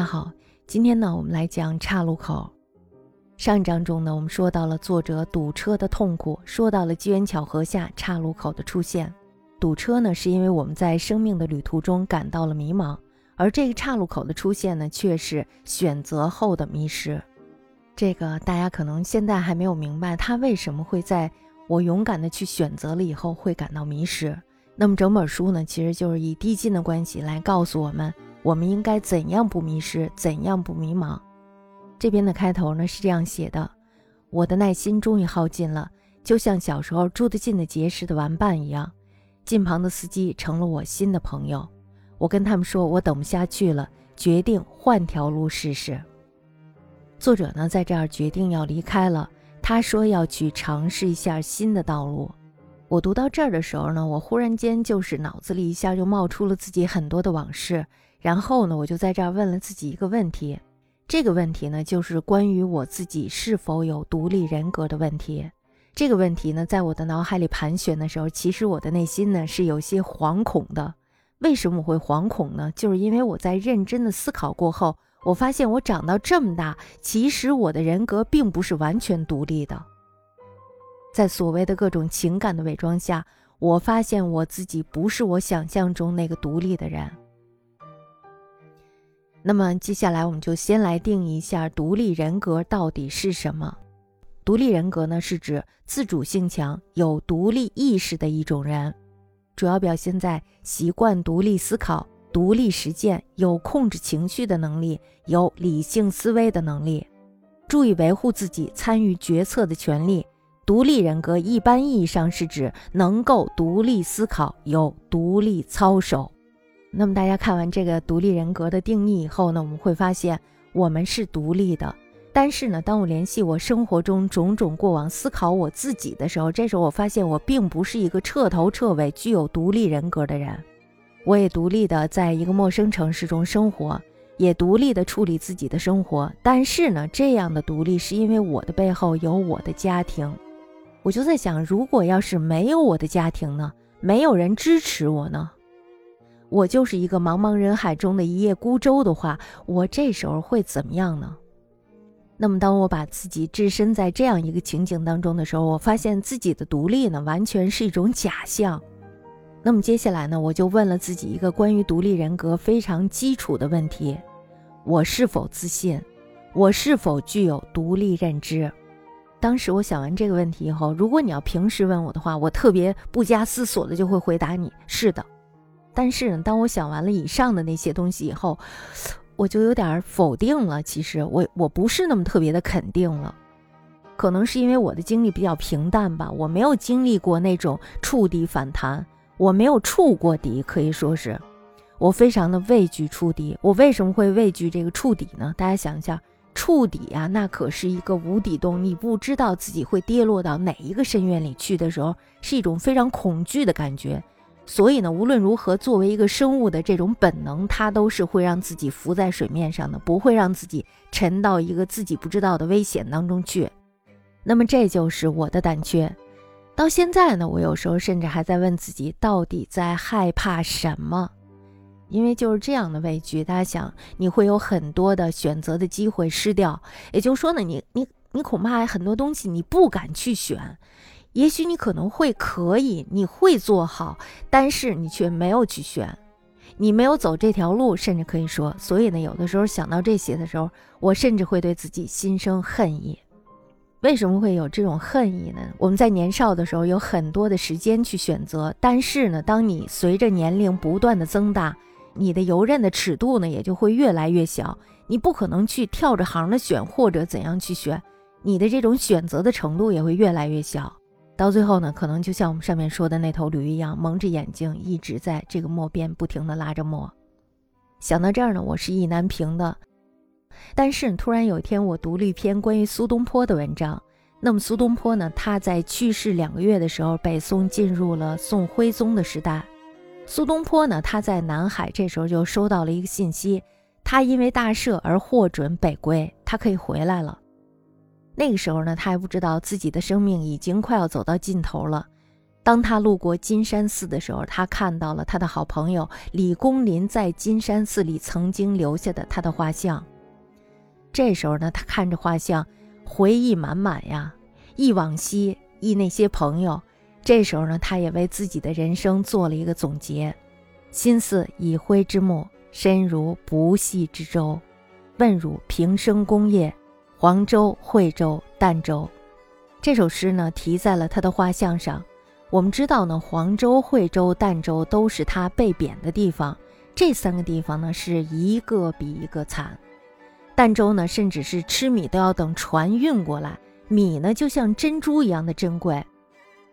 家好，今天呢，我们来讲岔路口。上一章中呢，我们说到了作者堵车的痛苦，说到了机缘巧合下岔路口的出现。堵车呢，是因为我们在生命的旅途中感到了迷茫，而这个岔路口的出现呢，却是选择后的迷失。这个大家可能现在还没有明白，他为什么会在我勇敢的去选择了以后会感到迷失。那么整本书呢，其实就是以递进的关系来告诉我们。我们应该怎样不迷失？怎样不迷茫？这边的开头呢是这样写的：我的耐心终于耗尽了，就像小时候住得近的结识的玩伴一样。近旁的司机成了我新的朋友。我跟他们说，我等不下去了，决定换条路试试。作者呢在这儿决定要离开了，他说要去尝试一下新的道路。我读到这儿的时候呢，我忽然间就是脑子里一下就冒出了自己很多的往事。然后呢，我就在这儿问了自己一个问题，这个问题呢，就是关于我自己是否有独立人格的问题。这个问题呢，在我的脑海里盘旋的时候，其实我的内心呢是有些惶恐的。为什么我会惶恐呢？就是因为我在认真的思考过后，我发现我长到这么大，其实我的人格并不是完全独立的。在所谓的各种情感的伪装下，我发现我自己不是我想象中那个独立的人。那么接下来，我们就先来定一下独立人格到底是什么。独立人格呢，是指自主性强、有独立意识的一种人，主要表现在习惯独立思考、独立实践、有控制情绪的能力、有理性思维的能力，注意维护自己参与决策的权利。独立人格一般意义上是指能够独立思考、有独立操守。那么大家看完这个独立人格的定义以后呢，我们会发现我们是独立的。但是呢，当我联系我生活中种种过往，思考我自己的时候，这时候我发现我并不是一个彻头彻尾具有独立人格的人。我也独立的在一个陌生城市中生活，也独立的处理自己的生活。但是呢，这样的独立是因为我的背后有我的家庭。我就在想，如果要是没有我的家庭呢？没有人支持我呢？我就是一个茫茫人海中的一叶孤舟的话，我这时候会怎么样呢？那么，当我把自己置身在这样一个情景当中的时候，我发现自己的独立呢，完全是一种假象。那么接下来呢，我就问了自己一个关于独立人格非常基础的问题：我是否自信？我是否具有独立认知？当时我想完这个问题以后，如果你要平时问我的话，我特别不加思索的就会回答你：是的。但是呢，当我想完了以上的那些东西以后，我就有点否定了。其实我我不是那么特别的肯定了，可能是因为我的经历比较平淡吧。我没有经历过那种触底反弹，我没有触过底，可以说是我非常的畏惧触底。我为什么会畏惧这个触底呢？大家想一下，触底呀，那可是一个无底洞，你不知道自己会跌落到哪一个深渊里去的时候，是一种非常恐惧的感觉。所以呢，无论如何，作为一个生物的这种本能，它都是会让自己浮在水面上的，不会让自己沉到一个自己不知道的危险当中去。那么，这就是我的胆怯。到现在呢，我有时候甚至还在问自己，到底在害怕什么？因为就是这样的畏惧，大家想，你会有很多的选择的机会失掉。也就是说呢，你你你恐怕很多东西你不敢去选。也许你可能会可以，你会做好，但是你却没有去选，你没有走这条路，甚至可以说，所以呢，有的时候想到这些的时候，我甚至会对自己心生恨意。为什么会有这种恨意呢？我们在年少的时候有很多的时间去选择，但是呢，当你随着年龄不断的增大，你的游刃的尺度呢也就会越来越小，你不可能去跳着行的选或者怎样去选，你的这种选择的程度也会越来越小。到最后呢，可能就像我们上面说的那头驴一样，蒙着眼睛一直在这个磨边不停地拉着磨。想到这儿呢，我是意难平的。但是突然有一天，我读了一篇关于苏东坡的文章。那么苏东坡呢，他在去世两个月的时候，北宋进入了宋徽宗的时代。苏东坡呢，他在南海这时候就收到了一个信息，他因为大赦而获准北归，他可以回来了。那个时候呢，他还不知道自己的生命已经快要走到尽头了。当他路过金山寺的时候，他看到了他的好朋友李公麟在金山寺里曾经留下的他的画像。这时候呢，他看着画像，回忆满满呀，忆往昔，忆那些朋友。这时候呢，他也为自己的人生做了一个总结：心似已灰之木，身如不系之舟。问汝平生功业，黄州、惠州、儋州。这首诗呢，题在了他的画像上。我们知道呢，黄州、惠州、儋州都是他被贬的地方。这三个地方呢，是一个比一个惨。儋州呢，甚至是吃米都要等船运过来，米呢就像珍珠一样的珍贵。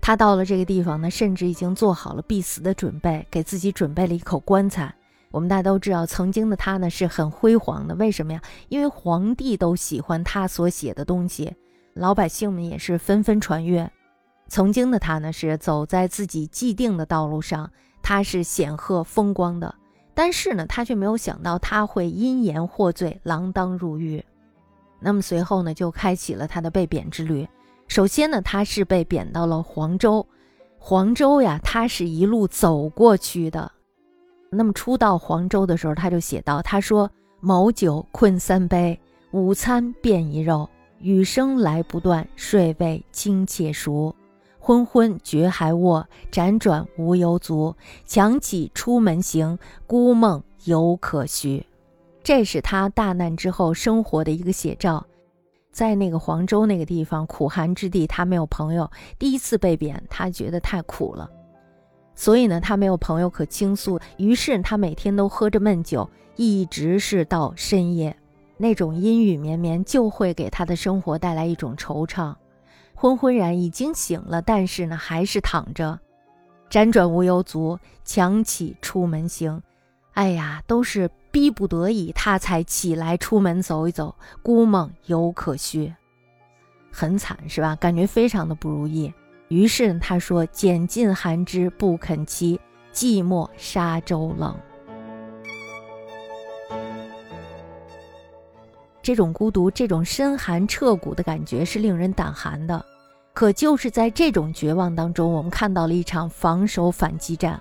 他到了这个地方呢，甚至已经做好了必死的准备，给自己准备了一口棺材。我们大家都知道，曾经的他呢是很辉煌的。为什么呀？因为皇帝都喜欢他所写的东西，老百姓们也是纷纷传阅。曾经的他呢，是走在自己既定的道路上，他是显赫风光的。但是呢，他却没有想到他会因言获罪，锒铛入狱。那么随后呢，就开启了他的被贬之旅。首先呢，他是被贬到了黄州。黄州呀，他是一路走过去的。那么初到黄州的时候，他就写道：“他说某酒困三杯，午餐便一肉，雨声来不断，睡未惊且熟。”昏昏觉还卧，辗转无由足。强起出门行，孤梦犹可续。这是他大难之后生活的一个写照。在那个黄州那个地方，苦寒之地，他没有朋友。第一次被贬，他觉得太苦了，所以呢，他没有朋友可倾诉。于是他每天都喝着闷酒，一直是到深夜。那种阴雨绵绵，就会给他的生活带来一种惆怅。昏昏然已经醒了，但是呢，还是躺着，辗转无由足，强起出门行。哎呀，都是逼不得已，他才起来出门走一走。孤梦犹可续，很惨是吧？感觉非常的不如意。于是他说：“拣尽寒枝不肯栖，寂寞沙洲冷。”这种孤独，这种深寒彻骨的感觉是令人胆寒的。可就是在这种绝望当中，我们看到了一场防守反击战。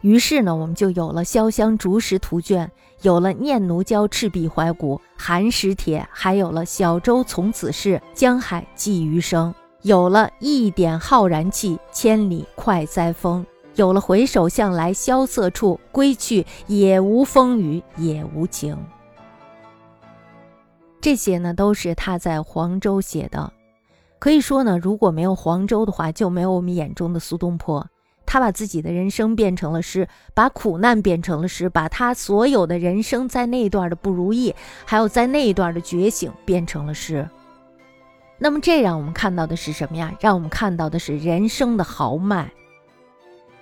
于是呢，我们就有了潇湘竹石图卷，有了念奴娇赤壁怀古寒食帖，还有了小舟从此逝，江海寄余生，有了一点浩然气，千里快哉风，有了回首向来萧瑟处，归去也无风雨也无晴。这些呢，都是他在黄州写的。可以说呢，如果没有黄州的话，就没有我们眼中的苏东坡。他把自己的人生变成了诗，把苦难变成了诗，把他所有的人生在那一段的不如意，还有在那一段的觉醒变成了诗。那么，这让我们看到的是什么呀？让我们看到的是人生的豪迈。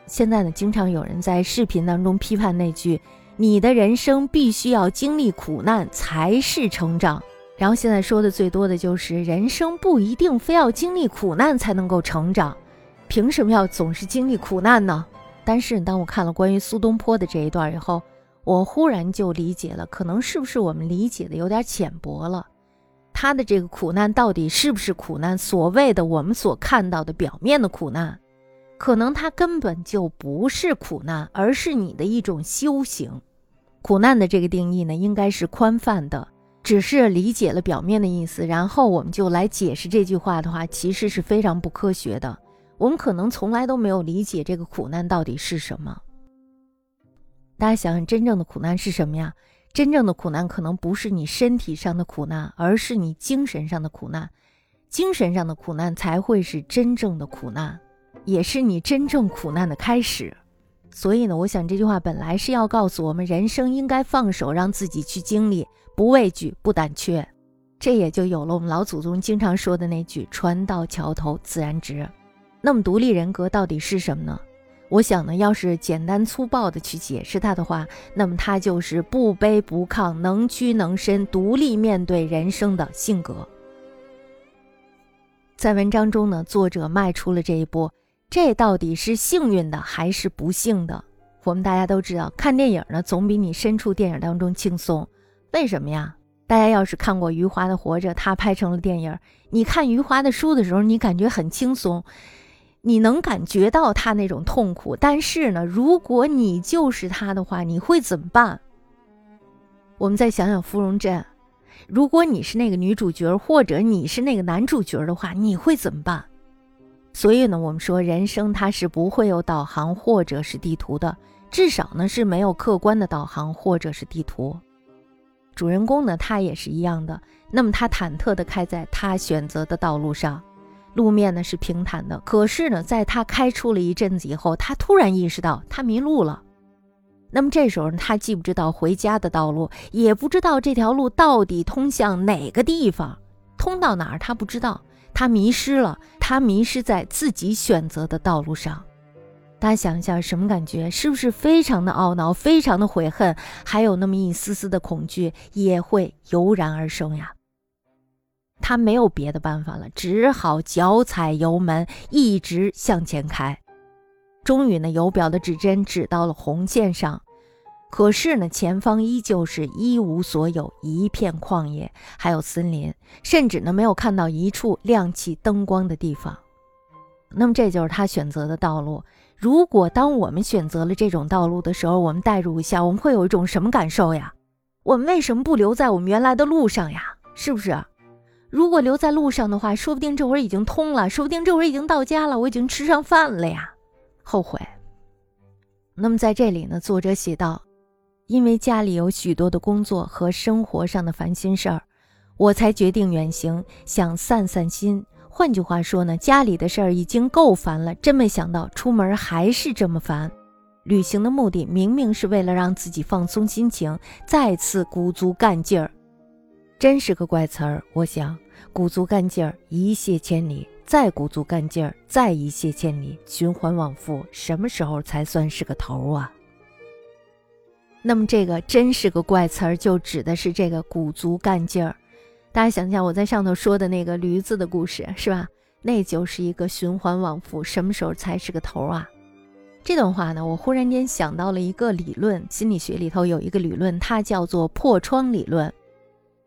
现在呢，经常有人在视频当中批判那句。你的人生必须要经历苦难才是成长，然后现在说的最多的就是人生不一定非要经历苦难才能够成长，凭什么要总是经历苦难呢？但是当我看了关于苏东坡的这一段以后，我忽然就理解了，可能是不是我们理解的有点浅薄了？他的这个苦难到底是不是苦难？所谓的我们所看到的表面的苦难，可能它根本就不是苦难，而是你的一种修行。苦难的这个定义呢，应该是宽泛的。只是理解了表面的意思，然后我们就来解释这句话的话，其实是非常不科学的。我们可能从来都没有理解这个苦难到底是什么。大家想想，真正的苦难是什么呀？真正的苦难可能不是你身体上的苦难，而是你精神上的苦难。精神上的苦难才会是真正的苦难，也是你真正苦难的开始。所以呢，我想这句话本来是要告诉我们，人生应该放手，让自己去经历，不畏惧，不胆怯。这也就有了我们老祖宗经常说的那句“船到桥头自然直”。那么，独立人格到底是什么呢？我想呢，要是简单粗暴的去解释它的话，那么它就是不卑不亢、能屈能伸、独立面对人生的性格。在文章中呢，作者迈出了这一步。这到底是幸运的还是不幸的？我们大家都知道，看电影呢总比你身处电影当中轻松。为什么呀？大家要是看过余华的《活着》，他拍成了电影，你看余华的书的时候，你感觉很轻松。你能感觉到他那种痛苦，但是呢，如果你就是他的话，你会怎么办？我们再想想芙蓉镇，如果你是那个女主角，或者你是那个男主角的话，你会怎么办？所以呢，我们说人生它是不会有导航或者是地图的，至少呢是没有客观的导航或者是地图。主人公呢，他也是一样的。那么他忐忑地开在他选择的道路上，路面呢是平坦的。可是呢，在他开出了一阵子以后，他突然意识到他迷路了。那么这时候呢，他既不知道回家的道路，也不知道这条路到底通向哪个地方，通到哪儿他不知道。他迷失了，他迷失在自己选择的道路上。大家想一下，什么感觉？是不是非常的懊恼，非常的悔恨，还有那么一丝丝的恐惧也会油然而生呀？他没有别的办法了，只好脚踩油门，一直向前开。终于呢，油表的指针指到了红线上，可是呢，前方依旧是一无所有，一片旷野，还有森林，甚至呢，没有看到一处亮起灯光的地方。那么，这就是他选择的道路。如果当我们选择了这种道路的时候，我们代入一下，我们会有一种什么感受呀？我们为什么不留在我们原来的路上呀？是不是？如果留在路上的话，说不定这会儿已经通了，说不定这会儿已经到家了，我已经吃上饭了呀。后悔。那么在这里呢，作者写道：因为家里有许多的工作和生活上的烦心事儿，我才决定远行，想散散心。换句话说呢，家里的事儿已经够烦了，真没想到出门还是这么烦。旅行的目的明明是为了让自己放松心情，再次鼓足干劲儿，真是个怪词儿。我想，鼓足干劲儿，一泻千里，再鼓足干劲儿，再一泻千里，循环往复，什么时候才算是个头啊？那么这个真是个怪词儿，就指的是这个鼓足干劲儿。大家想想，我在上头说的那个驴子的故事，是吧？那就是一个循环往复，什么时候才是个头啊？这段话呢，我忽然间想到了一个理论，心理学里头有一个理论，它叫做破窗理论。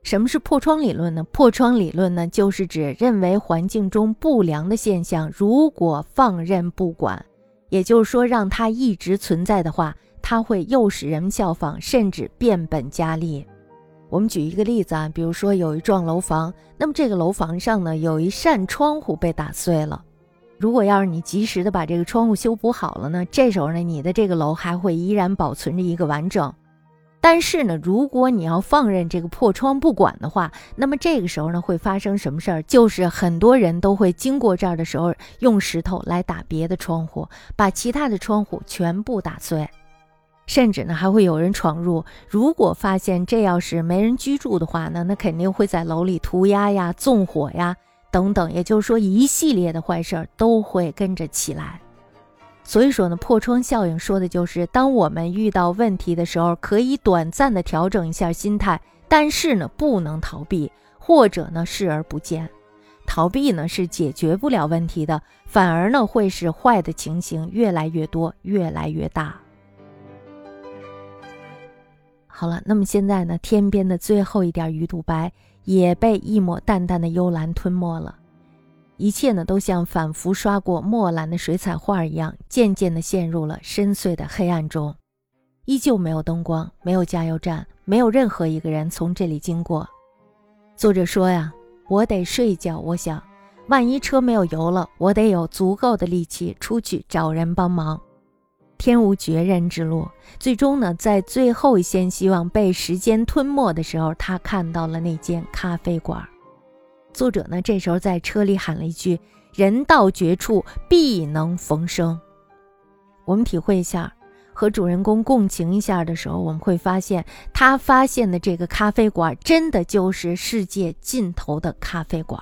什么是破窗理论呢？破窗理论呢，就是指认为环境中不良的现象，如果放任不管，也就是说让它一直存在的话，它会诱使人们效仿，甚至变本加厉。我们举一个例子啊，比如说有一幢楼房，那么这个楼房上呢有一扇窗户被打碎了。如果要是你及时的把这个窗户修补好了呢，这时候呢你的这个楼还会依然保存着一个完整。但是呢，如果你要放任这个破窗不管的话，那么这个时候呢会发生什么事儿？就是很多人都会经过这儿的时候用石头来打别的窗户，把其他的窗户全部打碎。甚至呢，还会有人闯入。如果发现这要是没人居住的话呢，那肯定会在楼里涂鸦呀、纵火呀等等。也就是说，一系列的坏事儿都会跟着起来。所以说呢，破窗效应说的就是，当我们遇到问题的时候，可以短暂的调整一下心态，但是呢，不能逃避，或者呢，视而不见。逃避呢，是解决不了问题的，反而呢，会使坏的情形越来越多，越来越大。好了，那么现在呢？天边的最后一点鱼肚白也被一抹淡淡的幽蓝吞没了，一切呢都像反复刷过墨蓝的水彩画一样，渐渐地陷入了深邃的黑暗中。依旧没有灯光，没有加油站，没有任何一个人从这里经过。作者说呀：“我得睡觉。我想，万一车没有油了，我得有足够的力气出去找人帮忙。”天无绝人之路，最终呢，在最后一线希望被时间吞没的时候，他看到了那间咖啡馆。作者呢，这时候在车里喊了一句：“人到绝处，必能逢生。”我们体会一下，和主人公共情一下的时候，我们会发现，他发现的这个咖啡馆，真的就是世界尽头的咖啡馆。